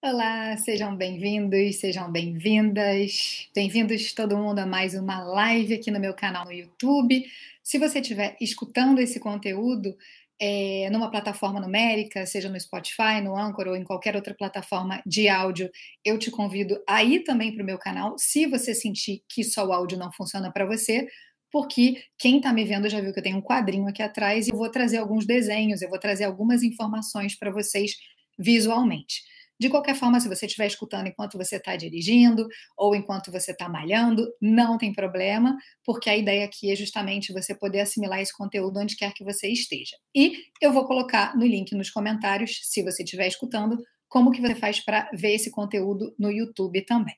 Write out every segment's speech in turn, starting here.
Olá, sejam bem-vindos, sejam bem-vindas. Bem-vindos todo mundo a mais uma live aqui no meu canal no YouTube. Se você estiver escutando esse conteúdo é, numa plataforma numérica, seja no Spotify, no Anchor ou em qualquer outra plataforma de áudio, eu te convido a ir também para o meu canal, se você sentir que só o áudio não funciona para você, porque quem está me vendo já viu que eu tenho um quadrinho aqui atrás e eu vou trazer alguns desenhos, eu vou trazer algumas informações para vocês visualmente. De qualquer forma, se você estiver escutando enquanto você está dirigindo ou enquanto você está malhando, não tem problema, porque a ideia aqui é justamente você poder assimilar esse conteúdo onde quer que você esteja. E eu vou colocar no link nos comentários, se você estiver escutando, como que você faz para ver esse conteúdo no YouTube também.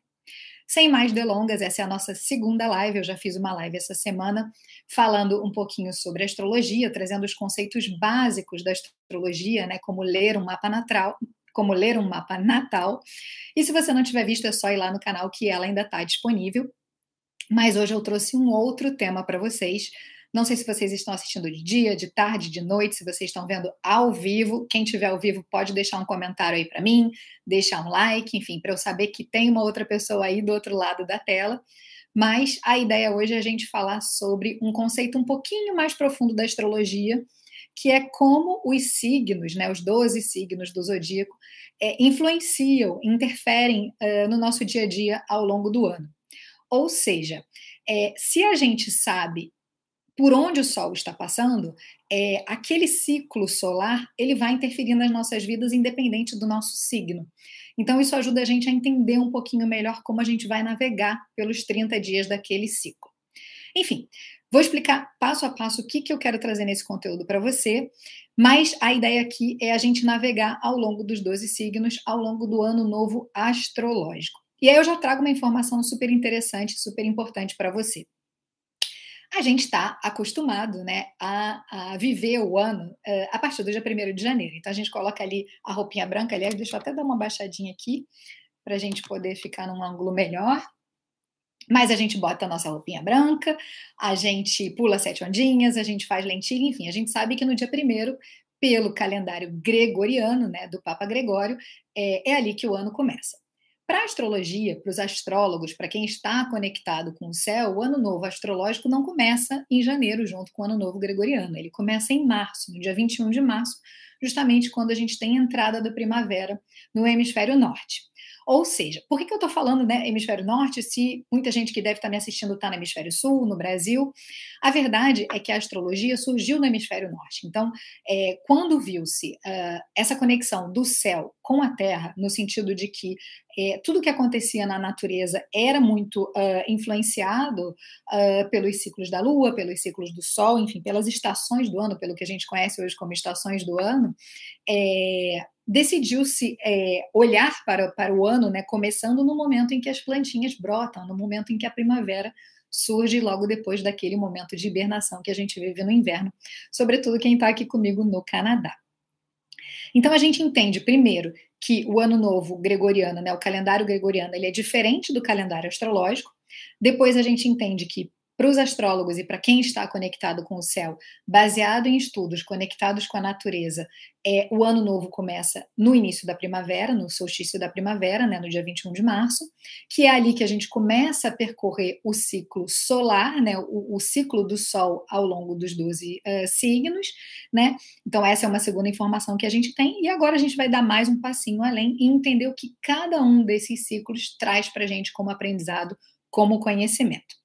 Sem mais delongas, essa é a nossa segunda live. Eu já fiz uma live essa semana falando um pouquinho sobre astrologia, trazendo os conceitos básicos da astrologia, né, como ler um mapa como ler um mapa natal. E se você não tiver visto, é só ir lá no canal que ela ainda está disponível. Mas hoje eu trouxe um outro tema para vocês. Não sei se vocês estão assistindo de dia, de tarde, de noite, se vocês estão vendo ao vivo. Quem tiver ao vivo pode deixar um comentário aí para mim, deixar um like, enfim, para eu saber que tem uma outra pessoa aí do outro lado da tela. Mas a ideia hoje é a gente falar sobre um conceito um pouquinho mais profundo da astrologia, que é como os signos, né, os 12 signos do zodíaco, é, influenciam, interferem uh, no nosso dia a dia ao longo do ano. Ou seja, é, se a gente sabe por onde o Sol está passando, é, aquele ciclo solar ele vai interferir nas nossas vidas independente do nosso signo. Então, isso ajuda a gente a entender um pouquinho melhor como a gente vai navegar pelos 30 dias daquele ciclo. Enfim, Vou explicar passo a passo o que, que eu quero trazer nesse conteúdo para você, mas a ideia aqui é a gente navegar ao longo dos 12 signos, ao longo do ano novo astrológico. E aí eu já trago uma informação super interessante, super importante para você. A gente está acostumado né, a, a, viver o ano uh, a partir do dia 1 de janeiro. Então a gente coloca ali a roupinha branca, aliás, deixa eu até dar uma baixadinha aqui para a gente poder ficar num ângulo melhor. Mas a gente bota a nossa roupinha branca, a gente pula sete ondinhas, a gente faz lentilha, enfim, a gente sabe que no dia primeiro, pelo calendário gregoriano, né, do Papa Gregório, é, é ali que o ano começa. Para a astrologia, para os astrólogos, para quem está conectado com o céu, o ano novo astrológico não começa em janeiro, junto com o ano novo gregoriano. Ele começa em março, no dia 21 de março, justamente quando a gente tem a entrada da primavera no hemisfério norte. Ou seja, por que, que eu estou falando né, hemisfério norte se muita gente que deve estar tá me assistindo está no hemisfério sul, no Brasil? A verdade é que a astrologia surgiu no hemisfério norte. Então, é, quando viu-se uh, essa conexão do céu com a terra, no sentido de que é, tudo que acontecia na natureza era muito uh, influenciado uh, pelos ciclos da lua, pelos ciclos do sol, enfim, pelas estações do ano, pelo que a gente conhece hoje como estações do ano, é, decidiu-se é, olhar para, para o ano, né, começando no momento em que as plantinhas brotam, no momento em que a primavera surge logo depois daquele momento de hibernação que a gente vive no inverno, sobretudo quem está aqui comigo no Canadá. Então a gente entende primeiro que o ano novo gregoriano, né, o calendário gregoriano, ele é diferente do calendário astrológico. Depois a gente entende que para os astrólogos e para quem está conectado com o céu, baseado em estudos conectados com a natureza, é, o ano novo começa no início da primavera, no solstício da primavera, né, no dia 21 de março, que é ali que a gente começa a percorrer o ciclo solar, né, o, o ciclo do Sol ao longo dos 12 uh, signos. Né? Então, essa é uma segunda informação que a gente tem, e agora a gente vai dar mais um passinho além e entender o que cada um desses ciclos traz para a gente como aprendizado, como conhecimento.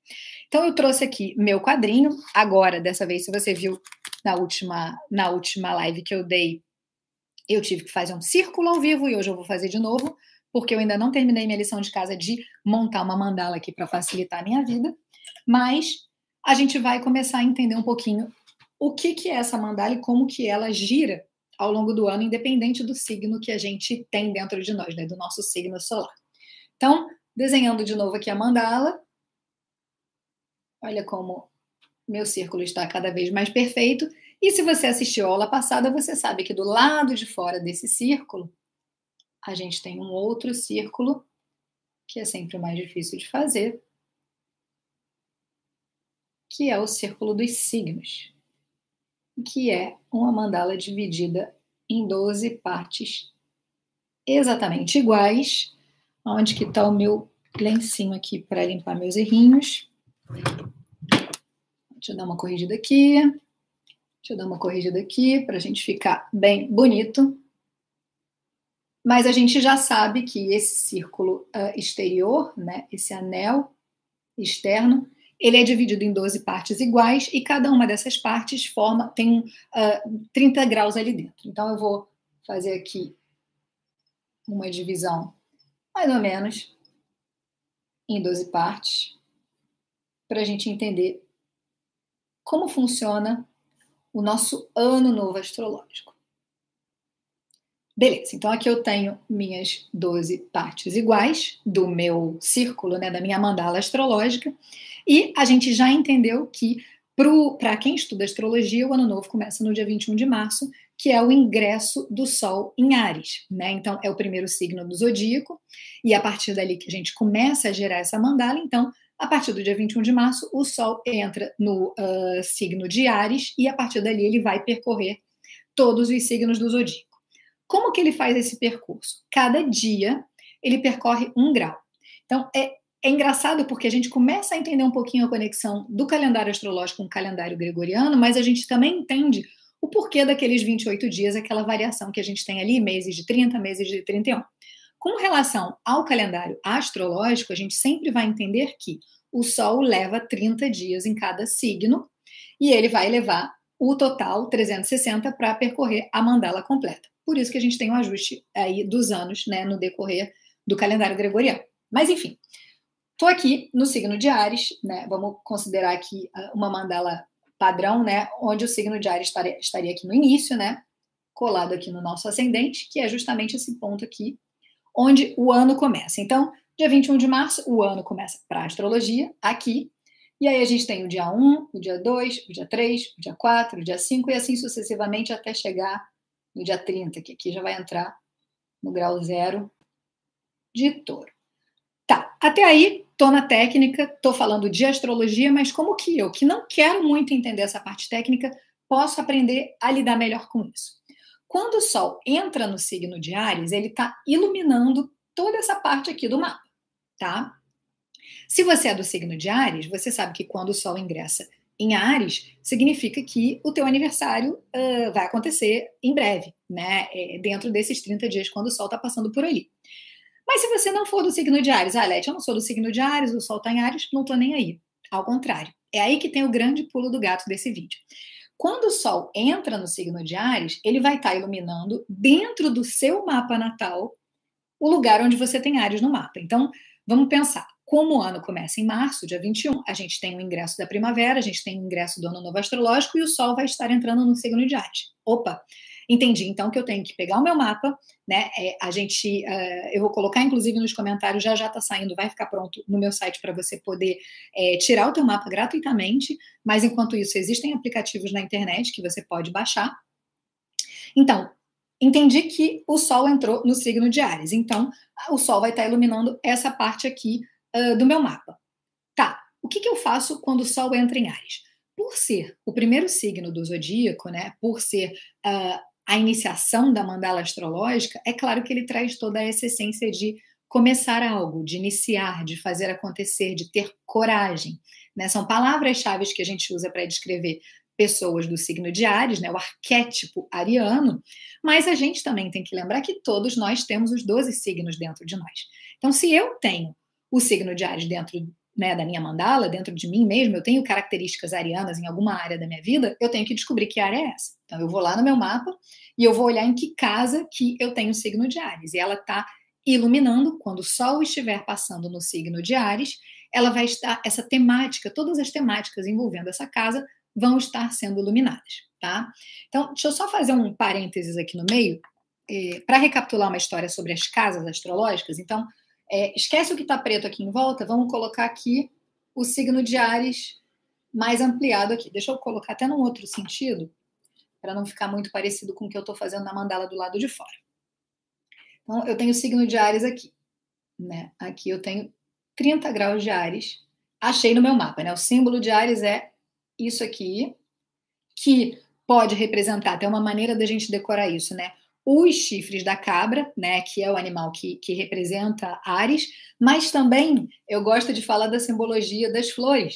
Então eu trouxe aqui meu quadrinho. Agora, dessa vez, se você viu na última na última live que eu dei, eu tive que fazer um círculo ao vivo e hoje eu vou fazer de novo, porque eu ainda não terminei minha lição de casa de montar uma mandala aqui para facilitar a minha vida, mas a gente vai começar a entender um pouquinho o que que é essa mandala e como que ela gira ao longo do ano, independente do signo que a gente tem dentro de nós, né, do nosso signo solar. Então, desenhando de novo aqui a mandala, Olha como meu círculo está cada vez mais perfeito. E se você assistiu a aula passada, você sabe que do lado de fora desse círculo, a gente tem um outro círculo, que é sempre mais difícil de fazer, que é o círculo dos signos, que é uma mandala dividida em 12 partes exatamente iguais. Onde que está o meu lencinho aqui para limpar meus errinhos? Deixa eu dar uma corrigida aqui. Deixa eu dar uma corrigida aqui para a gente ficar bem bonito. Mas a gente já sabe que esse círculo uh, exterior, né, esse anel externo, ele é dividido em 12 partes iguais e cada uma dessas partes forma tem uh, ah, 30 graus ali dentro. Então eu vou fazer aqui uma divisão mais ou menos em 12 partes para a gente entender como funciona o nosso ano novo astrológico. Beleza, então aqui eu tenho minhas 12 partes iguais do meu círculo, né, da minha mandala astrológica, e a gente já entendeu que para quem estuda astrologia, o ano novo começa no dia 21 de março, que é o ingresso do Sol em Ares, né? Então é o primeiro signo do zodíaco, e a partir dali que a gente começa a gerar essa mandala, então a partir do dia 21 de março, o Sol entra no uh, signo de Ares e a partir dali ele vai percorrer todos os signos do zodíaco. Como que ele faz esse percurso? Cada dia ele percorre um grau. Então, é, é engraçado porque a gente começa a entender um pouquinho a conexão do calendário astrológico com o calendário gregoriano, mas a gente também entende o porquê daqueles 28 dias, aquela variação que a gente tem ali, meses de 30, meses de 31. Com relação ao calendário astrológico, a gente sempre vai entender que o Sol leva 30 dias em cada signo e ele vai levar o total 360 para percorrer a mandala completa. Por isso que a gente tem um ajuste aí dos anos, né, no decorrer do calendário gregoriano. Mas enfim, estou aqui no signo de Ares, né? Vamos considerar aqui ah, uma mandala padrão, né, onde o signo de Ares estaria, estaria aqui no início, né, colado aqui no nosso ascendente, que é justamente esse ponto aqui, onde o ano começa. Então, dia 21 de março, o ano começa para a astrologia, aqui, e aí a gente tem o dia 1, o dia 2, o dia 3, o dia 4, o dia 5 e assim sucessivamente até chegar no dia 30, que aqui já vai entrar no grau zero de touro. Tá, até aí, tô na técnica, tô falando de astrologia, mas como que eu, que não quero muito entender essa parte técnica, posso aprender a lidar melhor com isso? Quando o Sol entra no signo de Ares, ele está iluminando toda essa parte aqui do mapa, tá? Se você é do signo de Ares, você sabe que quando o Sol ingressa em Ares, significa que o teu aniversário uh, vai acontecer em breve, né? É, dentro desses 30 dias, quando o Sol está passando por ali. Mas se você não for do signo de Ares, ah, Leti, eu não sou do signo de Ares, o Sol está em Ares, não estou nem aí. Ao contrário. É aí que tem o grande pulo do gato desse vídeo. Quando o Sol entra no signo de Ares, ele vai estar tá iluminando dentro do seu mapa natal o lugar onde você tem Ares no mapa. Então, vamos pensar. Como o ano começa em março, dia 21, a gente tem o ingresso da primavera, a gente tem o ingresso do ano novo astrológico e o Sol vai estar entrando no signo de Ares. Opa, entendi então que eu tenho que pegar o meu mapa, né? É, a gente, uh, eu vou colocar inclusive nos comentários, já já está saindo, vai ficar pronto no meu site para você poder é, tirar o teu mapa gratuitamente. Mas enquanto isso, existem aplicativos na internet que você pode baixar. Então, entendi que o Sol entrou no signo de Ares. Então, o Sol vai estar tá iluminando essa parte aqui uh, do meu mapa. Tá, o que, que eu faço quando o Sol entra em Ares? Por ser o primeiro signo do zodíaco, né, por ser a iniciação da mandala astrológica, é claro que ele traz toda essa essência de começar algo, de iniciar, de fazer acontecer, de ter coragem. Né? São palavras-chave que a gente usa para descrever pessoas do signo de Ares, né, o arquétipo ariano, mas a gente também tem que lembrar que todos nós temos os 12 signos dentro de nós. Então, se eu tenho o signo de Ares dentro né, da minha mandala, dentro de mim mesmo, eu tenho características arianas em alguma área da minha vida, eu tenho que descobrir que área é essa. Então, eu vou lá no meu mapa e eu vou olhar em que casa que eu tenho o signo de Ares. E ela está iluminando quando o Sol estiver passando no signo de Ares, ela vai estar, essa temática, todas as temáticas envolvendo essa casa vão estar sendo iluminadas, tá? Então, deixa eu só fazer um parênteses aqui no meio, eh, para recapitular uma história sobre as casas astrológicas. Então, é, esquece o que está preto aqui em volta, vamos colocar aqui o signo de Ares mais ampliado aqui. Deixa eu colocar até num outro sentido, para não ficar muito parecido com o que eu estou fazendo na mandala do lado de fora. Então, eu tenho o signo de Ares aqui. Né? Aqui eu tenho 30 graus de Ares. Achei no meu mapa, né? O símbolo de Ares é isso aqui, que pode representar, tem uma maneira da gente decorar isso, né? Os chifres da cabra, né, que é o animal que, que representa Ares, mas também eu gosto de falar da simbologia das flores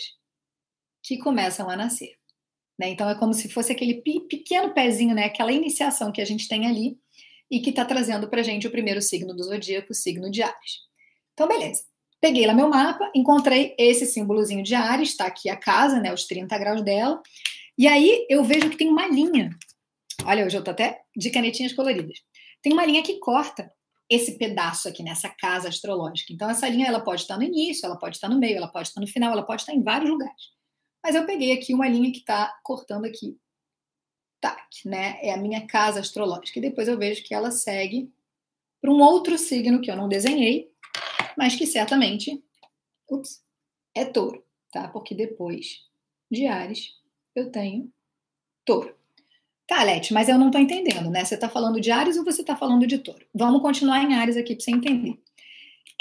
que começam a nascer. Né? Então é como se fosse aquele pequeno pezinho, né, aquela iniciação que a gente tem ali e que está trazendo para a gente o primeiro signo do zodíaco, o signo de Ares. Então, beleza. Peguei lá meu mapa, encontrei esse símbolozinho de Ares, está aqui a casa, né, os 30 graus dela, e aí eu vejo que tem uma linha Olha, hoje eu tô até de canetinhas coloridas. Tem uma linha que corta esse pedaço aqui nessa casa astrológica. Então essa linha ela pode estar no início, ela pode estar no meio, ela pode estar no final, ela pode estar em vários lugares. Mas eu peguei aqui uma linha que está cortando aqui. Tá, né? É a minha casa astrológica. E depois eu vejo que ela segue para um outro signo que eu não desenhei, mas que certamente ups, é touro, tá? Porque depois de Ares eu tenho touro. Tá, Leti, mas eu não estou entendendo, né? Você está falando de Ares ou você está falando de touro? Vamos continuar em Ares aqui para você entender.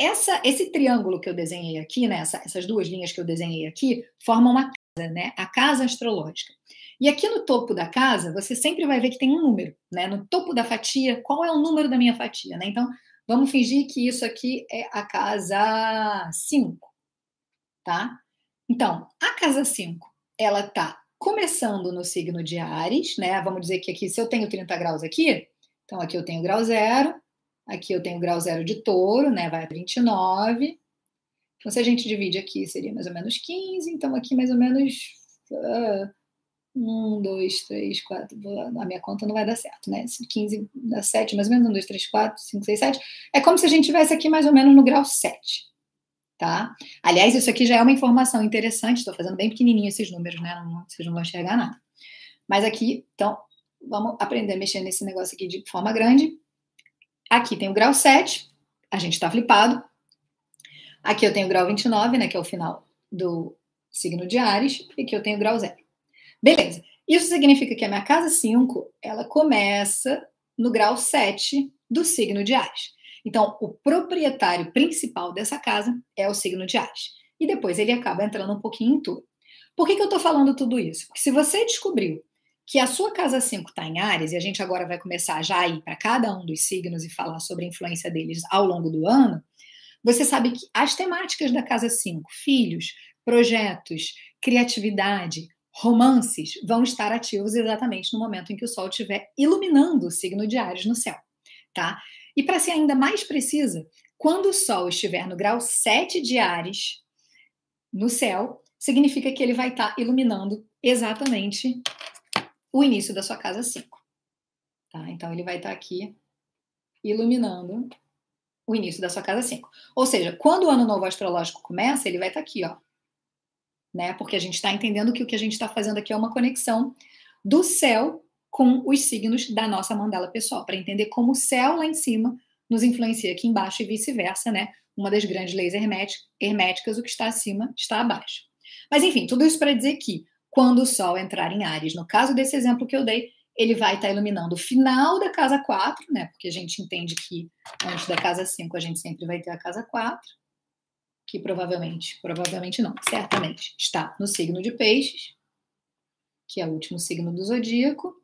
Essa, esse triângulo que eu desenhei aqui, né? Essa, essas duas linhas que eu desenhei aqui, formam uma casa, né? A casa astrológica. E aqui no topo da casa, você sempre vai ver que tem um número, né? No topo da fatia, qual é o número da minha fatia, né? Então, vamos fingir que isso aqui é a casa 5, tá? Então, a casa 5, ela tá começando no signo de Ares, né? Vamos dizer que aqui, se eu tenho 30 graus aqui, então aqui eu tenho grau zero, aqui eu tenho grau zero de touro, né? Vai a 29. Então, se a gente divide aqui, seria mais ou menos 15, então aqui mais ou menos. Uh, 1, 2, 3, 4. A minha conta não vai dar certo, né? 15 dá 7, mais ou menos. 1, 2, 3, 4, 5, 6, 7. É como se a gente estivesse aqui mais ou menos no grau 7 tá? Aliás, isso aqui já é uma informação interessante, estou fazendo bem pequenininho esses números, né? Não, vocês não vão enxergar nada. Mas aqui, então, vamos aprender a mexer nesse negócio aqui de forma grande. Aqui tem o grau 7, a gente está flipado. Aqui eu tenho o grau 29, né, que é o final do signo de Ares, e aqui eu tenho o grau 0. Beleza. Isso significa que a minha casa 5, ela começa no grau 7 do signo de Ares. Então, o proprietário principal dessa casa é o signo de Ares. E depois ele acaba entrando um pouquinho em tudo. Por que, que eu estou falando tudo isso? Porque se você descobriu que a sua casa 5 está em Ares, e a gente agora vai começar já a ir para cada um dos signos e falar sobre a influência deles ao longo do ano, você sabe que as temáticas da casa 5, filhos, projetos, criatividade, romances, vão estar ativos exatamente no momento em que o Sol estiver iluminando o signo de Ares no céu, tá? E para ser ainda mais precisa, quando o Sol estiver no grau 7 de Ares no céu, significa que ele vai estar tá iluminando exatamente o início da sua casa 5. Tá? Então ele vai estar tá aqui iluminando o início da sua casa 5. Ou seja, quando o ano novo astrológico começa, ele vai estar tá aqui, ó. Né? Porque a gente está entendendo que o que a gente está fazendo aqui é uma conexão do céu com os signos da nossa mandala pessoal, para entender como o céu lá em cima nos influencia aqui embaixo e vice-versa, né? Uma das grandes leis herméticas, o que está acima está abaixo. Mas enfim, tudo isso para dizer que quando o Sol entrar em Ares, no caso desse exemplo que eu dei, ele vai estar tá iluminando o final da casa 4, né? Porque a gente entende que antes da casa 5 a gente sempre vai ter a casa 4, que provavelmente, provavelmente não, certamente está no signo de Peixes, que é o último signo do zodíaco.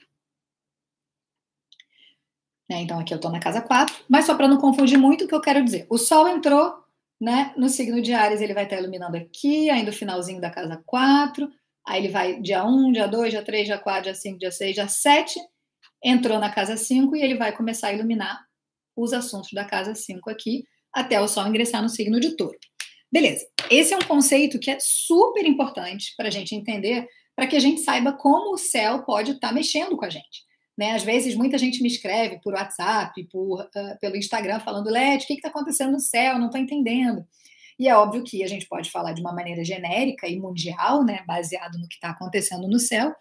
Né? Então aqui eu estou na casa 4, mas só para não confundir muito o que eu quero dizer. O Sol entrou né, no signo de Ares, ele vai estar iluminando aqui, ainda o finalzinho da casa 4, aí ele vai dia 1, dia 2, dia 3, dia 4, dia 5, dia 6, dia 7, entrou na casa 5 e ele vai começar a iluminar os assuntos da casa 5 aqui, até o Sol ingressar no signo de Touro. Beleza, esse é um conceito que é super importante para a gente entender, para que a gente saiba como o céu pode estar tá mexendo com a gente. Né? Às vezes, muita gente me escreve por WhatsApp, por, uh, pelo Instagram, falando: Led, o que está acontecendo no céu? Não estou entendendo. E é óbvio que a gente pode falar de uma maneira genérica e mundial, né, baseado no que está acontecendo no céu,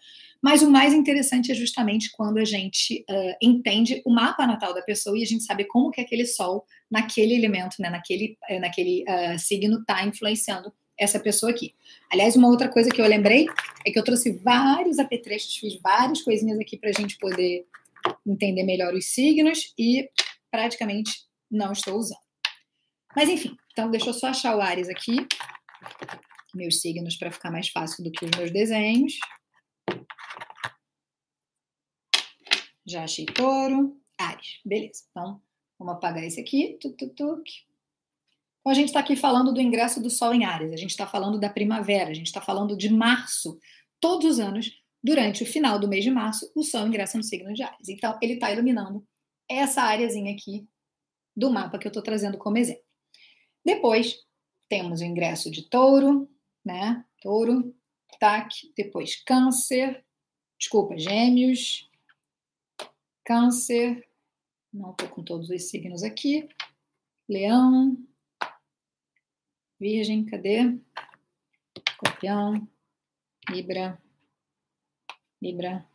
mas o mais interessante é justamente quando a gente uh, entende o mapa natal da pessoa e a gente sabe como que aquele sol, naquele elemento, né, naquele, eh, naquele uh, signo, está influenciando essa pessoa aqui. Aliás, uma outra coisa que eu lembrei é que eu trouxe vários apetrechos, fiz várias coisinhas aqui para a gente poder entender melhor os signos e praticamente não estou usando. Mas enfim, então deixa eu só achar o Ares aqui, meus signos para ficar mais fácil do que os meus desenhos. Já achei touro, Ares, beleza. Então, vamos apagar esse aqui. Tuc. Então, a gente está aqui falando do ingresso do Sol em Ares, a gente está falando da primavera, a gente está falando de março. Todos os anos, durante o final do mês de março, o Sol ingressa no signo de Ares. Então, ele está iluminando essa áreazinha aqui do mapa que eu estou trazendo como exemplo. Depois, temos o ingresso de touro, né? Touro, tac, depois câncer, desculpa, gêmeos, câncer, não estou com todos os signos aqui, leão, Virgem, cadê? Escorpião, Libra, Libra,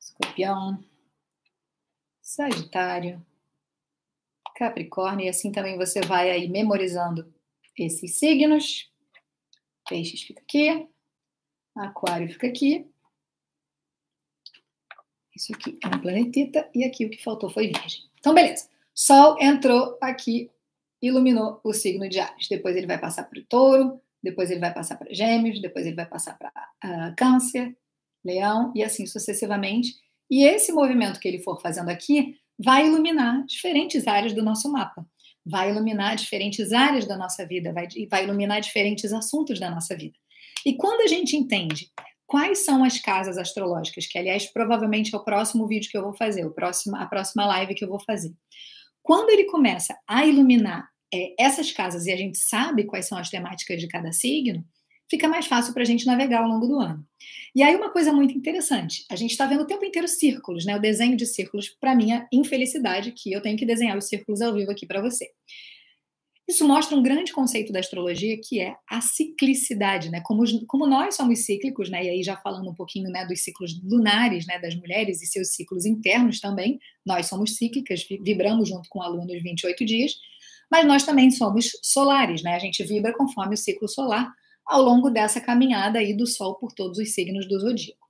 Escorpião, Sagitário, Capricórnio, e assim também você vai aí memorizando esses signos. Peixes fica aqui, Aquário fica aqui. Isso aqui é um planetita e aqui o que faltou foi Virgem. Então, beleza. Sol entrou aqui iluminou o signo de Ares. Depois ele vai passar para o touro, depois ele vai passar para gêmeos, depois ele vai passar para uh, câncer, leão e assim sucessivamente. E esse movimento que ele for fazendo aqui vai iluminar diferentes áreas do nosso mapa, vai iluminar diferentes áreas da nossa vida, vai, vai iluminar diferentes assuntos da nossa vida. E quando a gente entende quais são as casas astrológicas, que aliás provavelmente é o próximo vídeo que eu vou fazer, o próximo, a próxima live que eu vou fazer. Quando ele começa a iluminar é, essas casas e a gente sabe quais são as temáticas de cada signo, fica mais fácil para a gente navegar ao longo do ano. E aí, uma coisa muito interessante: a gente está vendo o tempo inteiro círculos, né? O desenho de círculos, para minha infelicidade, que eu tenho que desenhar os círculos ao vivo aqui para você. Isso mostra um grande conceito da astrologia que é a ciclicidade, né? Como, como nós somos cíclicos, né? E aí já falando um pouquinho né, dos ciclos lunares, né, das mulheres e seus ciclos internos também, nós somos cíclicas, vibramos junto com o aluno dos 28 dias, mas nós também somos solares, né? A gente vibra conforme o ciclo solar ao longo dessa caminhada aí do Sol por todos os signos do zodíaco.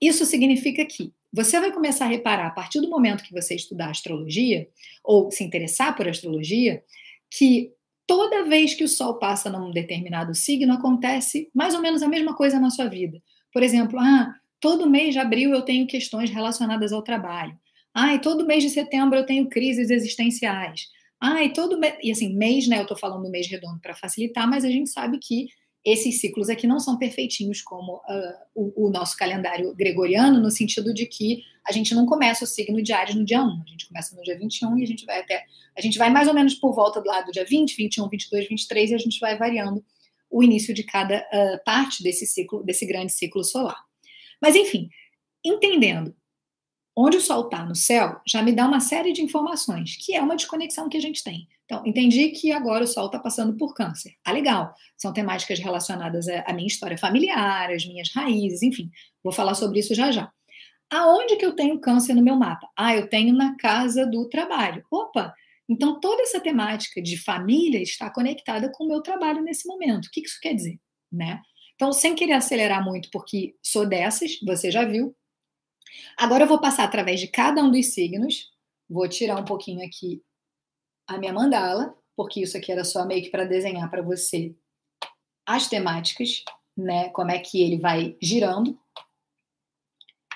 Isso significa que você vai começar a reparar a partir do momento que você estudar astrologia ou se interessar por astrologia que toda vez que o Sol passa num determinado signo, acontece mais ou menos a mesma coisa na sua vida. Por exemplo, ah, todo mês de abril eu tenho questões relacionadas ao trabalho. Ah, e todo mês de setembro eu tenho crises existenciais. Ah, e todo mês. E assim, mês, né? Eu tô falando do mês redondo para facilitar, mas a gente sabe que esses ciclos aqui não são perfeitinhos como uh, o, o, nosso calendário gregoriano, no sentido de que a gente não começa o signo de Ares no dia 1, a gente começa no dia 21 e a gente vai até. A gente vai mais ou menos por volta do lado do dia 20, 21, 22, 23 e a gente vai variando o início de cada uh, parte desse ciclo, desse grande ciclo solar. Mas, enfim, entendendo onde o Sol está no céu, já me dá uma série de informações, que é uma desconexão que a gente tem. Então, entendi que agora o Sol está passando por câncer. Ah, legal. São temáticas relacionadas à minha história familiar, às minhas raízes, enfim. Vou falar sobre isso já já. Aonde que eu tenho câncer no meu mapa? Ah, eu tenho na casa do trabalho. Opa! Então, toda essa temática de família está conectada com o meu trabalho nesse momento. O que isso quer dizer? Né? Então, sem querer acelerar muito, porque sou dessas, você já viu. Agora eu vou passar através de cada um dos signos. Vou tirar um pouquinho aqui a minha mandala, porque isso aqui era só meio que para desenhar para você as temáticas, né? Como é que ele vai girando.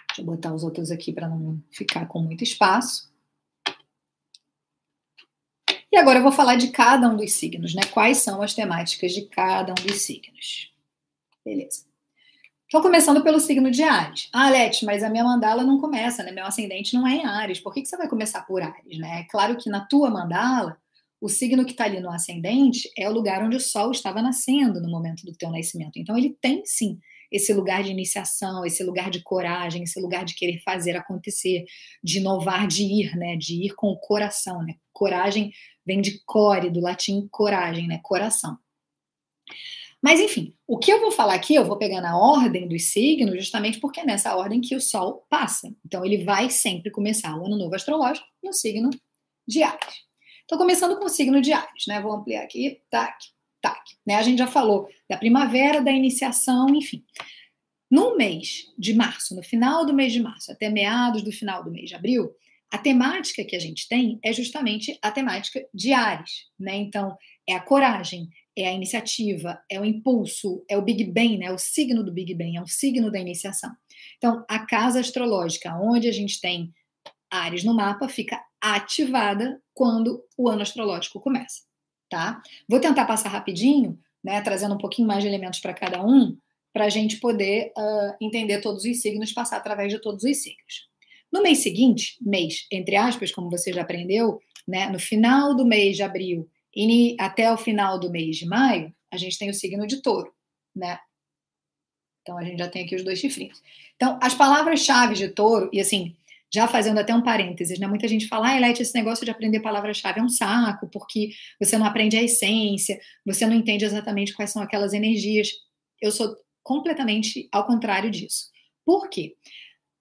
Deixa eu botar os outros aqui para não ficar com muito espaço. E agora eu vou falar de cada um dos signos, né? Quais são as temáticas de cada um dos signos. Beleza. Então, começando pelo signo de Ares. Ah, Leti, mas a minha mandala não começa, né? Meu ascendente não é em Ares. Por que, que você vai começar por Ares, né? É claro que na tua mandala, o signo que está ali no ascendente é o lugar onde o Sol estava nascendo no momento do teu nascimento. Então, ele tem sim esse lugar de iniciação, esse lugar de coragem, esse lugar de querer fazer acontecer, de inovar, de ir, né? De ir com o coração, né? Coragem vem de core, do latim coragem, né? Coração. Mas enfim, o que eu vou falar aqui, eu vou pegar na ordem dos signos, justamente porque é nessa ordem que o Sol passa. Então, ele vai sempre começar o ano novo astrológico no signo de Ares. Estou começando com o signo de Ares, né? Vou ampliar aqui, tac, tac. Né? A gente já falou da primavera, da iniciação, enfim. No mês de março, no final do mês de março, até meados do final do mês de abril, a temática que a gente tem é justamente a temática de Ares, né? Então, é a coragem, é a iniciativa, é o impulso, é o Big Bang, né? O signo do Big Bang, é o signo da iniciação. Então, a casa astrológica, onde a gente tem Ares no mapa fica ativada quando o ano astrológico começa, tá? Vou tentar passar rapidinho, né, trazendo um pouquinho mais de elementos para cada um, para a gente poder uh, entender todos os signos, passar através de todos os signos. No mês seguinte, mês entre aspas, como você já aprendeu, né, no final do mês de abril e até o final do mês de maio, a gente tem o signo de touro, né? Então a gente já tem aqui os dois chifrinhos. Então, as palavras-chave de touro, e assim, já fazendo até um parênteses, né? Muita gente fala, ah, Elete, esse negócio de aprender palavra-chave é um saco, porque você não aprende a essência, você não entende exatamente quais são aquelas energias. Eu sou completamente ao contrário disso. Por quê?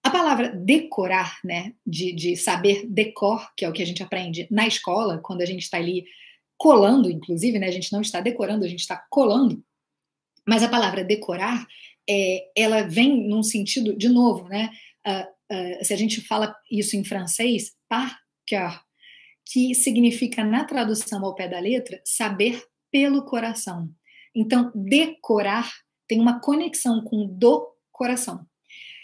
A palavra decorar, né, de, de saber decor, que é o que a gente aprende na escola, quando a gente está ali colando, inclusive, né, a gente não está decorando, a gente está colando, mas a palavra decorar, é, ela vem num sentido, de novo, né, uh, uh, se a gente fala isso em francês, par cœur, que significa, na tradução ao pé da letra, saber pelo coração. Então, decorar tem uma conexão com do coração.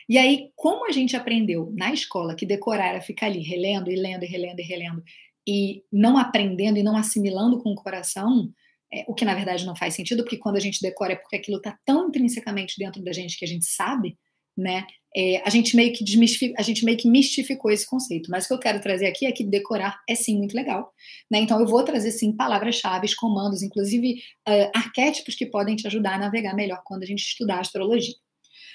E aí, como a gente aprendeu na escola que decorar era ficar ali relendo e lendo e relendo e relendo e não aprendendo e não assimilando com o coração, é, o que na verdade não faz sentido, porque quando a gente decora é porque aquilo está tão intrinsecamente dentro da gente que a gente sabe, né? É, a gente meio que a gente meio que mistificou esse conceito. Mas o que eu quero trazer aqui é que decorar é sim muito legal, né? Então eu vou trazer sim palavras-chave, comandos, inclusive uh, arquétipos que podem te ajudar a navegar melhor quando a gente estudar astrologia.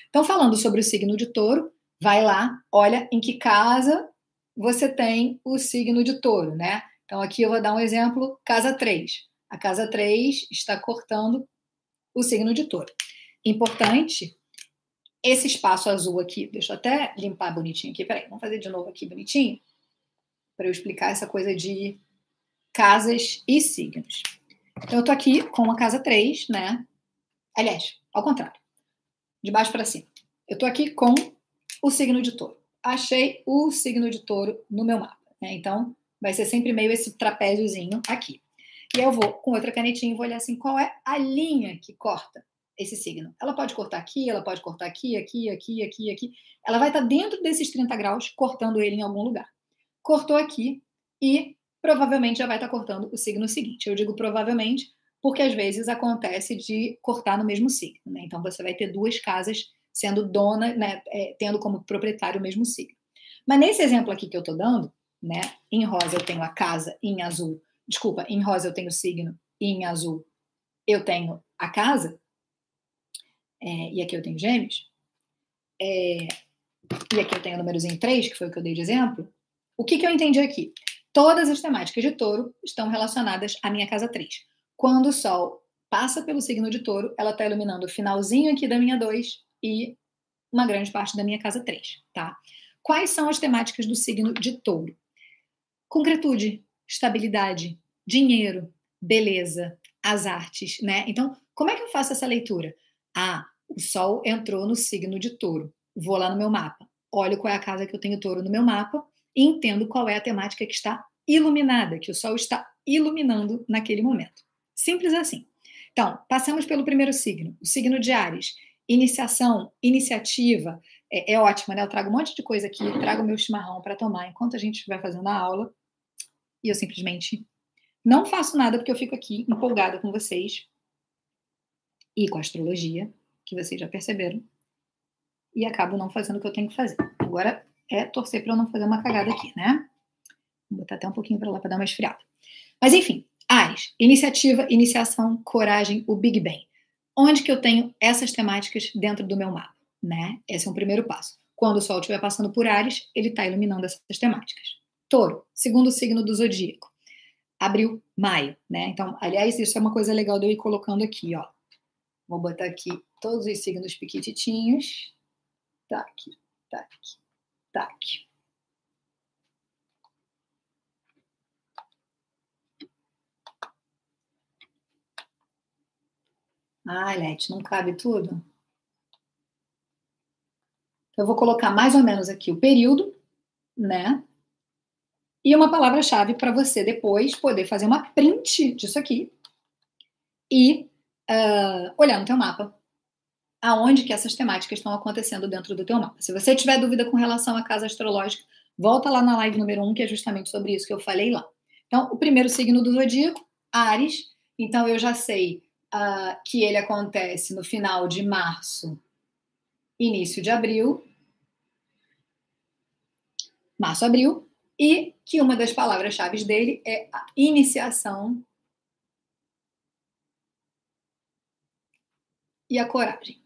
Então falando sobre o signo de Touro, vai lá, olha em que casa você tem o signo de Touro, né? Então aqui eu vou dar um exemplo, casa 3. A casa 3 está cortando o signo de Touro. Importante esse espaço azul aqui, deixa eu até limpar bonitinho aqui, peraí, vamos fazer de novo aqui bonitinho, para eu explicar essa coisa de casas e signos. Então, eu tô aqui com a casa 3, né? Aliás, ao contrário, de baixo para cima. Eu tô aqui com o signo de touro. Achei o signo de touro no meu mapa, né? Então, vai ser sempre meio esse trapéziozinho aqui. E eu vou com outra canetinha vou olhar assim, qual é a linha que corta esse signo. Ela pode cortar aqui, ela pode cortar aqui, aqui, aqui, aqui, aqui. Ela vai estar dentro desses 30 graus, cortando ele em algum lugar. Cortou aqui e provavelmente já vai estar cortando o signo seguinte. Eu digo provavelmente porque às vezes acontece de cortar no mesmo signo. Né? Então você vai ter duas casas sendo dona, né, é, tendo como proprietário o mesmo signo. Mas nesse exemplo aqui que eu estou dando, né, em rosa eu tenho a casa, em azul, desculpa, em rosa eu tenho o signo, em azul eu tenho a casa é, e aqui eu tenho gêmeos, é, e aqui eu tenho números em 3, que foi o que eu dei de exemplo, o que, que eu entendi aqui? Todas as temáticas de touro estão relacionadas à minha casa 3. Quando o Sol passa pelo signo de touro, ela está iluminando o finalzinho aqui da minha 2 e uma grande parte da minha casa 3, tá? Quais são as temáticas do signo de touro? Concretude, estabilidade, dinheiro, beleza, as artes, né? Então, como é que eu faço essa leitura? Ah, o Sol entrou no signo de touro. Vou lá no meu mapa, olho qual é a casa que eu tenho touro no meu mapa e entendo qual é a temática que está iluminada, que o Sol está iluminando naquele momento. Simples assim. Então, passamos pelo primeiro signo, o signo de Ares. Iniciação, iniciativa, é, é ótima, né? Eu trago um monte de coisa aqui, trago meu chimarrão para tomar enquanto a gente vai fazendo a aula. E eu simplesmente não faço nada porque eu fico aqui empolgada com vocês, e com a astrologia, que vocês já perceberam, e acabo não fazendo o que eu tenho que fazer. Agora é torcer para eu não fazer uma cagada aqui, né? Vou botar até um pouquinho para lá para dar uma esfriada. Mas enfim, Ares, iniciativa, iniciação, coragem, o Big Bang. Onde que eu tenho essas temáticas dentro do meu mapa, né? Esse é um primeiro passo. Quando o Sol estiver passando por Ares, ele está iluminando essas temáticas. Touro, segundo signo do zodíaco. Abril, maio, né? Então, aliás, isso é uma coisa legal de eu ir colocando aqui, ó. Vou botar aqui todos os signos piquititinhos. Tá aqui, tá aqui, tá aqui. Ah, Lete, não cabe tudo? Eu vou colocar mais ou menos aqui o período, né? E uma palavra-chave para você depois poder fazer uma print disso aqui e uh, olhar no teu mapa aonde que essas temáticas estão acontecendo dentro do teu mapa. Se você tiver dúvida com relação à casa astrológica, Volta lá na live número 1, um, que é justamente sobre isso que eu falei lá. Então, o primeiro signo do zodíaco, Ares. Então, eu já sei uh, que ele acontece no final de março, início de abril. Março, abril. E que uma das palavras-chave dele é a iniciação e a coragem.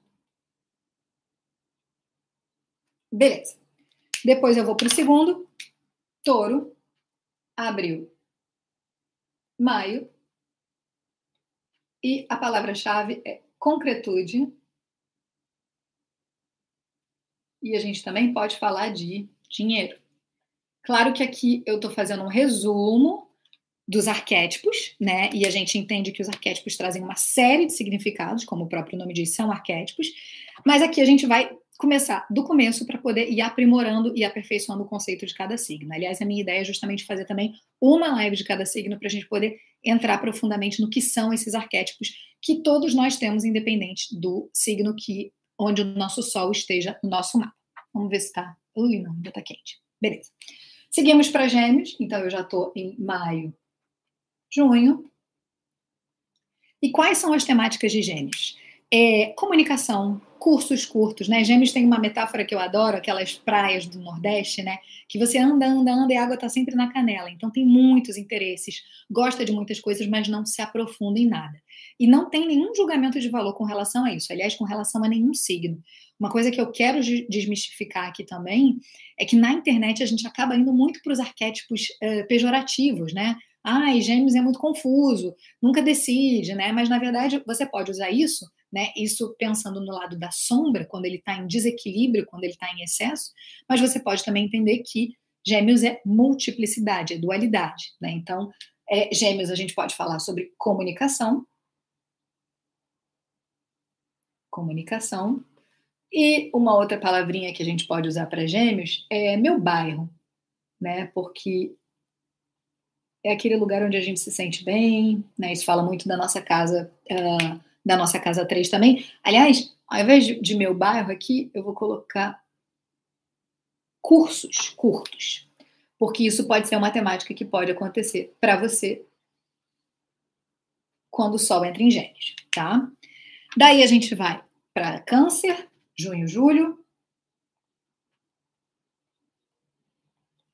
Beleza. Depois eu vou para o segundo. Touro, abril, maio. E a palavra-chave é concretude. E a gente também pode falar de dinheiro. Claro que aqui eu estou fazendo um resumo dos arquétipos, né? E a gente entende que os arquétipos trazem uma série de significados, como o próprio nome diz, são arquétipos. Mas aqui a gente vai começar do começo para poder ir aprimorando e aperfeiçoando o conceito de cada signo. Aliás, a minha ideia é justamente fazer também uma live de cada signo para a gente poder entrar profundamente no que são esses arquétipos que todos nós temos, independente do signo que onde o nosso sol esteja no nosso mapa. Vamos ver se está. Ui, não, ainda está quente. Beleza. Seguimos para Gêmeos, então eu já estou em maio, junho. E quais são as temáticas de Gêmeos? É, comunicação, cursos curtos, né? Gêmeos tem uma metáfora que eu adoro, aquelas praias do Nordeste, né? Que você anda, anda, anda e a água está sempre na canela. Então tem muitos interesses, gosta de muitas coisas, mas não se aprofunda em nada. E não tem nenhum julgamento de valor com relação a isso, aliás, com relação a nenhum signo. Uma coisa que eu quero desmistificar aqui também é que na internet a gente acaba indo muito para os arquétipos uh, pejorativos, né? Ai, gêmeos é muito confuso, nunca decide, né? Mas na verdade você pode usar isso né? Isso pensando no lado da sombra, quando ele está em desequilíbrio, quando ele está em excesso, mas você pode também entender que gêmeos é multiplicidade, é dualidade, né? Então, é, gêmeos a gente pode falar sobre comunicação, comunicação, e uma outra palavrinha que a gente pode usar para gêmeos é meu bairro, né? Porque é aquele lugar onde a gente se sente bem, né? Isso fala muito da nossa casa. Uh, da nossa casa 3 também. Aliás, ao invés de, de meu bairro aqui, eu vou colocar cursos curtos, porque isso pode ser uma temática que pode acontecer para você quando o Sol entra em Gêmeos, tá? Daí a gente vai para Câncer, junho, julho,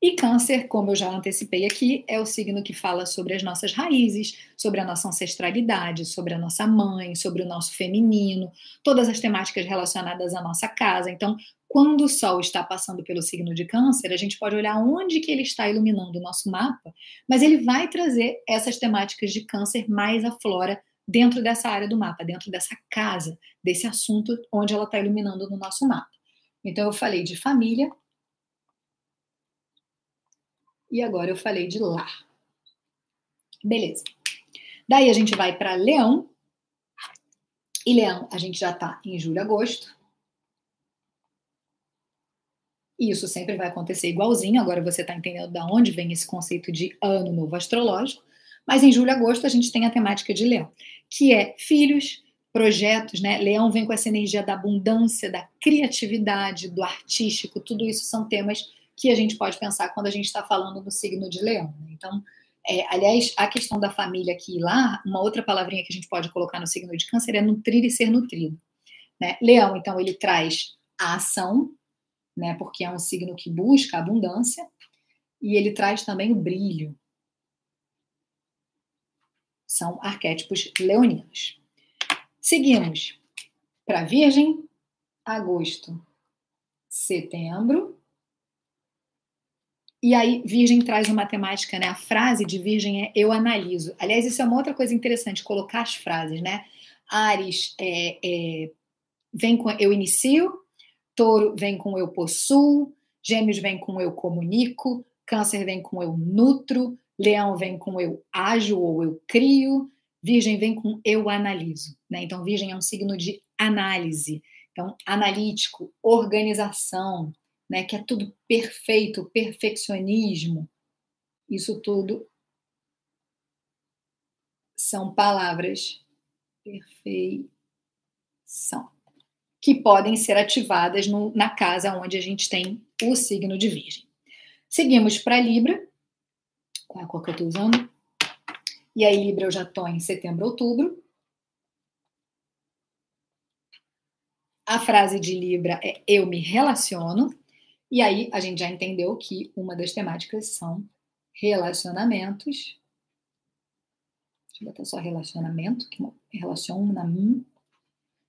E Câncer, como eu já antecipei aqui, é o signo que fala sobre as nossas raízes, sobre a nossa ancestralidade, sobre a nossa mãe, sobre o nosso feminino, todas as temáticas relacionadas à nossa casa. Então, quando o Sol está passando pelo signo de Câncer, a gente pode olhar onde que ele está iluminando o nosso mapa, mas ele vai trazer essas temáticas de Câncer mais à flora dentro dessa área do mapa, dentro dessa casa, desse assunto onde ela está iluminando no nosso mapa. Então, eu falei de família, e agora eu falei de lar. Beleza. Daí a gente vai para Leão. E Leão, a gente já está em julho, agosto. E isso sempre vai acontecer igualzinho. Agora você está entendendo de onde vem esse conceito de ano novo astrológico. Mas em julho, agosto, a gente tem a temática de Leão, que é filhos, projetos, né? Leão vem com essa energia da abundância, da criatividade, do artístico, tudo isso são temas que a gente pode pensar quando a gente está falando do signo de leão. Né? Então, é, aliás, a questão da família aqui e lá, uma outra palavrinha que a gente pode colocar no signo de câncer é nutrir e ser nutrido. Né? Leão, então, ele traz a ação, né? porque é um signo que busca a abundância, e ele traz também o brilho. São arquétipos leoninos. Seguimos para Virgem, agosto, setembro, e aí, Virgem traz uma matemática, né? A frase de Virgem é eu analiso. Aliás, isso é uma outra coisa interessante, colocar as frases, né? Ares é, é, vem com eu inicio, Touro vem com eu possuo, Gêmeos vem com eu comunico, Câncer vem com eu nutro, Leão vem com eu ajo ou eu crio, Virgem vem com eu analiso, né? Então, Virgem é um signo de análise. Então, analítico, organização, né, que é tudo perfeito, perfeccionismo, isso tudo são palavras perfeição que podem ser ativadas no, na casa onde a gente tem o signo de Virgem. Seguimos para Libra. Qual é a cor que eu estou usando? E aí, Libra, eu já estou em setembro, outubro. A frase de Libra é eu me relaciono. E aí a gente já entendeu que uma das temáticas são relacionamentos. Deixa eu botar só relacionamento, que relaciona mim.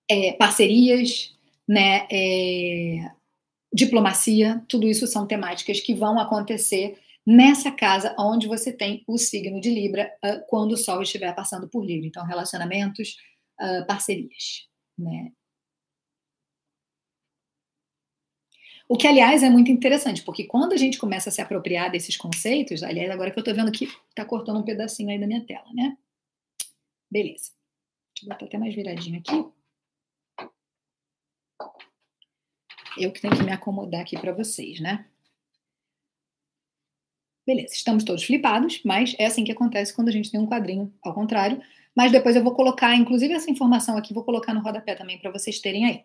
É, parcerias, né? É, diplomacia, tudo isso são temáticas que vão acontecer nessa casa onde você tem o signo de Libra uh, quando o Sol estiver passando por Libra. Então, relacionamentos, uh, parcerias, né? O que, aliás, é muito interessante, porque quando a gente começa a se apropriar desses conceitos, aliás, agora que eu estou vendo que está cortando um pedacinho aí da minha tela, né? Beleza. Deixa eu botar até mais viradinho aqui. Eu que tenho que me acomodar aqui para vocês, né? Beleza, estamos todos flipados, mas é assim que acontece quando a gente tem um quadrinho ao contrário. Mas depois eu vou colocar, inclusive essa informação aqui, vou colocar no rodapé também para vocês terem aí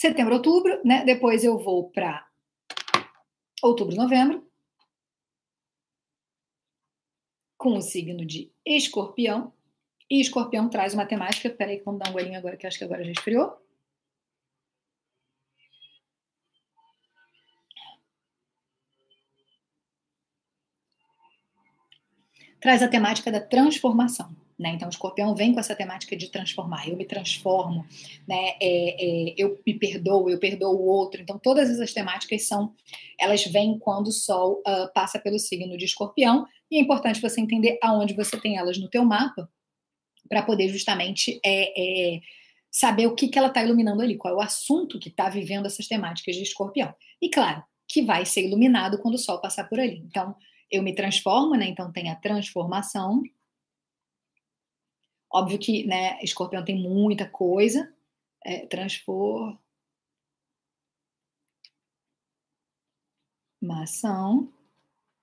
setembro, outubro, né? Depois eu vou para outubro, novembro, com o signo de escorpião. E escorpião traz uma temática. Peraí, vamos dar um golinho agora, que acho que agora já esfriou. Traz a temática da transformação. Né? Então, o escorpião vem com essa temática de transformar. Eu me transformo, né? É, é, eu me perdoo, eu perdoo o outro. Então, todas essas temáticas são, elas vêm quando o Sol uh, passa pelo signo de escorpião. E é importante você entender aonde você tem elas no teu mapa para poder justamente é, é, saber o que, que ela está iluminando ali, qual é o assunto que está vivendo essas temáticas de escorpião. E claro, que vai ser iluminado quando o Sol passar por ali. Então, eu me transformo, né? Então tem a transformação, Óbvio que, né, escorpião tem muita coisa, é, transformação,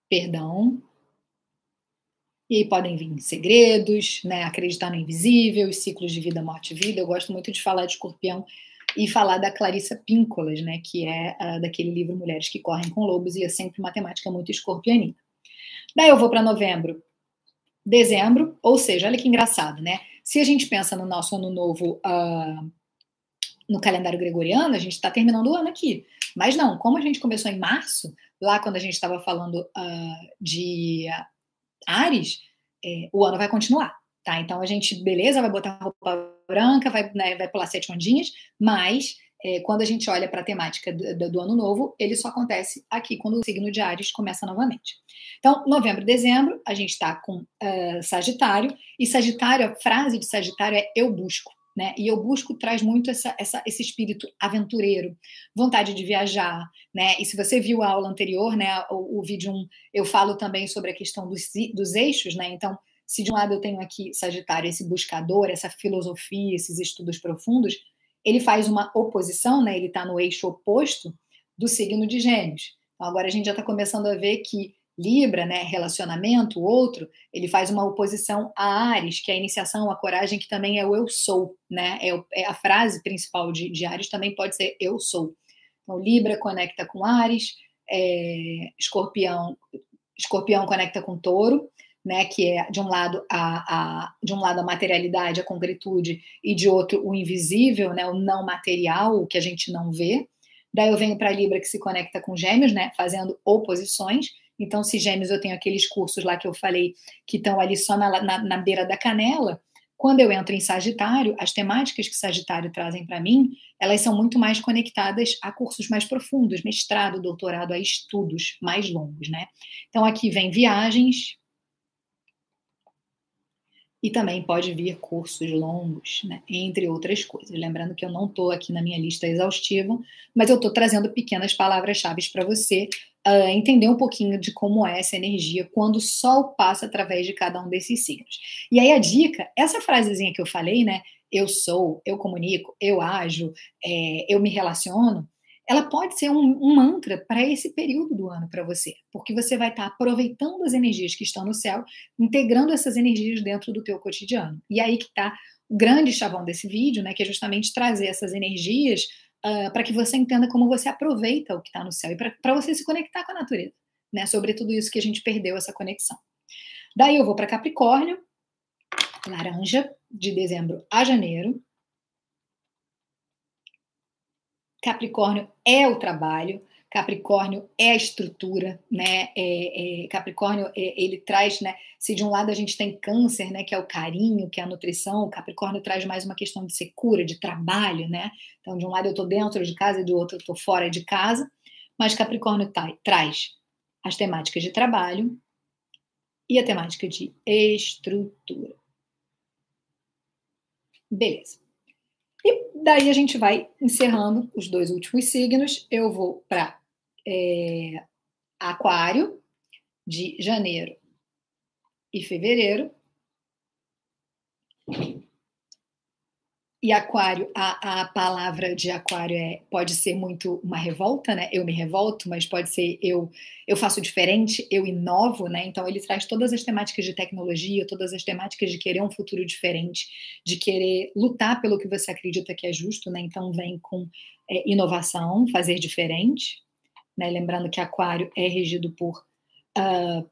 perdão, e aí podem vir segredos, né, acreditar no invisível, os ciclos de vida, morte e vida. Eu gosto muito de falar de escorpião e falar da Clarissa Píncolas, né, que é uh, daquele livro Mulheres que Correm com Lobos, e é sempre uma temática muito escorpianina. Daí eu vou para novembro, dezembro, ou seja, olha que engraçado, né? Se a gente pensa no nosso ano novo uh, no calendário gregoriano, a gente está terminando o ano aqui. Mas não, como a gente começou em março, lá quando a gente estava falando uh, de Ares, é, o ano vai continuar, tá? Então a gente, beleza, vai botar roupa branca, vai, né, vai pular sete ondinhas, mas é, quando a gente olha para a temática do, do, ano novo, ele só acontece aqui quando o signo de Ares começa novamente. Então, novembro e dezembro, a gente está com uh, Sagitário, e Sagitário, a frase de Sagitário é eu busco. Né? E eu busco traz muito essa, essa, esse espírito aventureiro, vontade de viajar, né? E se você viu a aula anterior, né, o, o vídeo 1, eu falo também sobre a questão dos, dos eixos, né? Então, se de um lado eu tenho aqui Sagitário, esse buscador, essa filosofia, esses estudos profundos, ele faz uma oposição, né? Ele está no eixo oposto do signo de Gêmeos. Então, agora a gente já está começando a ver que Libra, né, relacionamento, o outro, ele faz uma oposição a Ares, que é a iniciação, a coragem, que também é o eu sou, né? É, é a frase principal de, de, Ares também pode ser eu sou. Então, Libra conecta com Ares, é, Escorpião, Escorpião conecta com Touro, né? Que é de um lado a, a de um lado a materialidade, a concretude, e de outro o invisível, né? O não material, o que a gente não vê. Daí eu venho para Libra que se conecta com Gêmeos, né? Fazendo oposições então, se gêmeos eu tenho aqueles cursos lá que eu falei que estão ali só na, na, na beira da canela, quando eu entro em Sagitário, as temáticas que Sagitário trazem para mim, elas são muito mais conectadas a cursos mais profundos, mestrado, doutorado, a estudos mais longos, né? Então aqui vem viagens, e também pode vir cursos longos, né, entre outras coisas. Lembrando que eu não estou aqui na minha lista exaustiva, mas eu estou trazendo pequenas palavras-chave para você uh, entender um pouquinho de como é essa energia quando o Sol passa através de cada um desses signos. E aí a dica, essa frasezinha que eu falei, né? Eu sou, eu comunico, eu ajo, é, eu me relaciono ela pode ser um, um mantra para esse período do ano para você, porque você vai estar tá aproveitando as energias que estão no céu, integrando essas energias dentro do teu cotidiano. E aí que está o grande chavão desse vídeo, né, que é justamente trazer essas energias uh, para que você entenda como você aproveita o que está no céu e para você se conectar com a natureza. né, sobre tudo isso que a gente perdeu essa conexão. Daí eu vou para Capricórnio, laranja, de dezembro a janeiro. Capricórnio é o trabalho, Capricórnio é a estrutura, né? É, é, Capricórnio é, ele traz, né? Se de um lado a gente tem câncer, né? Que é o carinho, que é a nutrição, o Capricórnio traz mais uma questão de secura, de trabalho, né? Então de um lado eu estou dentro de casa e do outro eu estou fora de casa, mas Capricórnio tá, traz as temáticas de trabalho e a temática de estrutura. Beleza. E daí a gente vai encerrando os dois últimos signos. Eu vou para é, Aquário, de janeiro e fevereiro. E aquário, a, a palavra de aquário é, pode ser muito uma revolta, né? Eu me revolto, mas pode ser eu eu faço diferente, eu inovo, né? Então ele traz todas as temáticas de tecnologia, todas as temáticas de querer um futuro diferente, de querer lutar pelo que você acredita que é justo, né? Então vem com é, inovação, fazer diferente, né? Lembrando que aquário é regido por uh,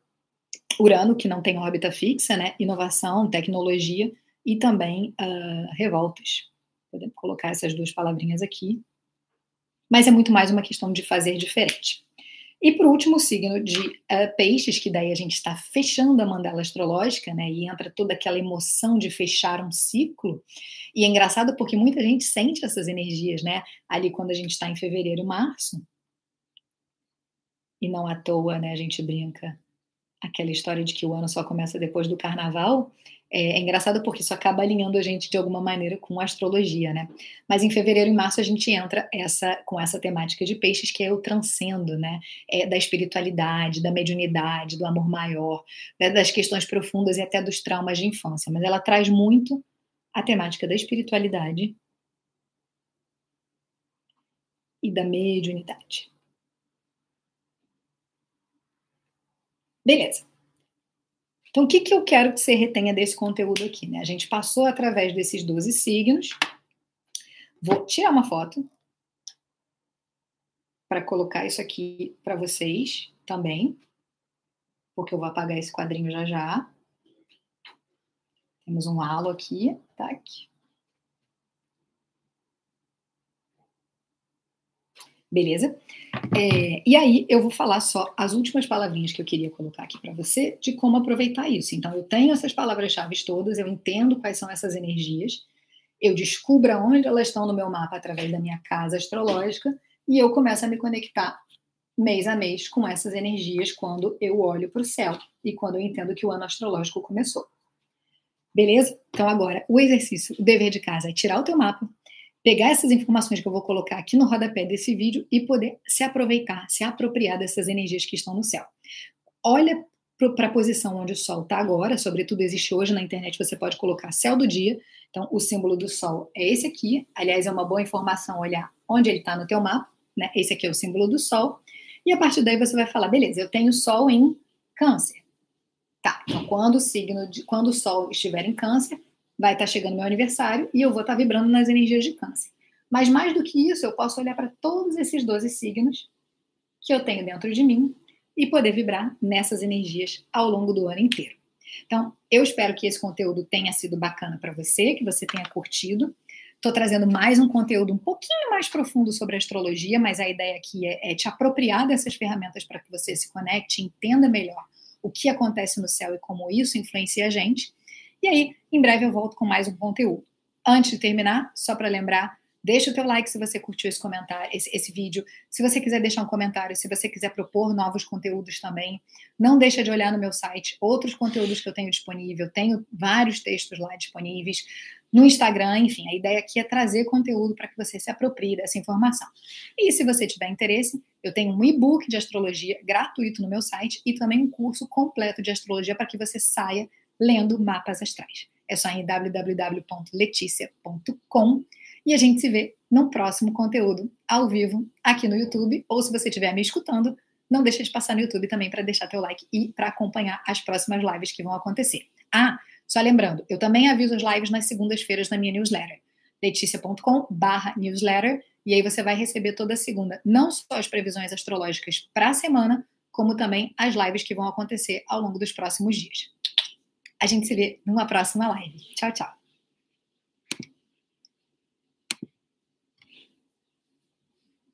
Urano, que não tem órbita fixa, né? Inovação, tecnologia e também uh, revoltas. Podemos colocar essas duas palavrinhas aqui. Mas é muito mais uma questão de fazer diferente. E por último, o signo de uh, peixes, que daí a gente está fechando a mandala astrológica, né? E entra toda aquela emoção de fechar um ciclo. E é engraçado porque muita gente sente essas energias, né? Ali quando a gente está em fevereiro, março. E não à toa, né? A gente brinca aquela história de que o ano só começa depois do carnaval. É, é, engraçado porque isso acaba alinhando a gente de alguma maneira com a astrologia, né? Mas em fevereiro e março a gente entra essa, com essa temática de peixes que é o transcendo, né? É, da espiritualidade, da mediunidade, do amor maior, né? das questões profundas e até dos traumas de infância. Mas ela traz muito a temática da espiritualidade e da mediunidade. Beleza. Então, o que, que eu quero que você retenha desse conteúdo aqui? Né? A gente passou através desses 12 signos. Vou tirar uma foto para colocar isso aqui para vocês também, porque eu vou apagar esse quadrinho já já. Temos um halo aqui, tá aqui. Beleza? É, e aí eu vou falar só as últimas palavrinhas que eu queria colocar aqui para você de como aproveitar isso. Então eu tenho essas palavras-chave todas, eu entendo quais são essas energias, eu descubro onde elas estão no meu mapa através da minha casa astrológica e eu começo a me conectar mês a mês com essas energias quando eu olho para o céu e quando eu entendo que o ano astrológico começou. Beleza? Então agora, o exercício, o dever de casa é tirar o teu mapa, pegar essas informações que eu vou colocar aqui no rodapé desse vídeo e poder se aproveitar, se apropriar dessas energias que estão no céu. Olha para a posição onde o Sol está agora, sobretudo existe hoje na internet, você pode colocar céu do dia. Então, o símbolo do Sol é esse aqui. Aliás, é uma boa informação olhar onde ele está no teu mapa. Né? Esse aqui é o símbolo do Sol. E a partir daí você vai falar, beleza, eu tenho Sol em Câncer. Tá, então quando o signo de, quando o Sol estiver em Câncer, vai estar tá chegando meu aniversário e eu vou estar tá vibrando nas energias de câncer. Mas mais do que isso, eu posso olhar para todos esses 12 signos que eu tenho dentro de mim e poder vibrar nessas energias ao longo do ano inteiro. Então, eu espero que esse conteúdo tenha sido bacana para você, que você tenha curtido. Estou trazendo mais um conteúdo um pouquinho mais profundo sobre astrologia, mas a ideia aqui é, é te apropriar dessas ferramentas para que você se conecte, entenda melhor o que acontece no céu e como isso influencia a gente. E aí, em breve eu volto com mais um conteúdo. Antes de terminar, só para lembrar, deixa o teu like se você curtiu esse comentário, esse, esse, vídeo. Se você quiser deixar um comentário, se você quiser propor novos conteúdos também, não deixa de olhar no meu site outros conteúdos que eu tenho disponível. Tenho vários textos lá disponíveis no Instagram, enfim, a ideia aqui é trazer conteúdo para que você se aproprie dessa informação. E se você tiver interesse, eu tenho um e-book de astrologia gratuito no meu site e também um curso completo de astrologia para que você saia lendo mapas astrais. É só em www.leticia.com e a gente se vê no próximo conteúdo ao vivo aqui no YouTube ou se você estiver me escutando, não deixa de passar no YouTube também para deixar teu like e para acompanhar as próximas lives que vão acontecer. Ah, só lembrando, eu também aviso as lives nas segundas-feiras na minha newsletter, leticia.com/newsletter, e aí você vai receber toda segunda não só as previsões astrológicas para a semana, como também as lives que vão acontecer ao longo dos próximos dias. A gente se vê numa próxima live. Tchau, tchau.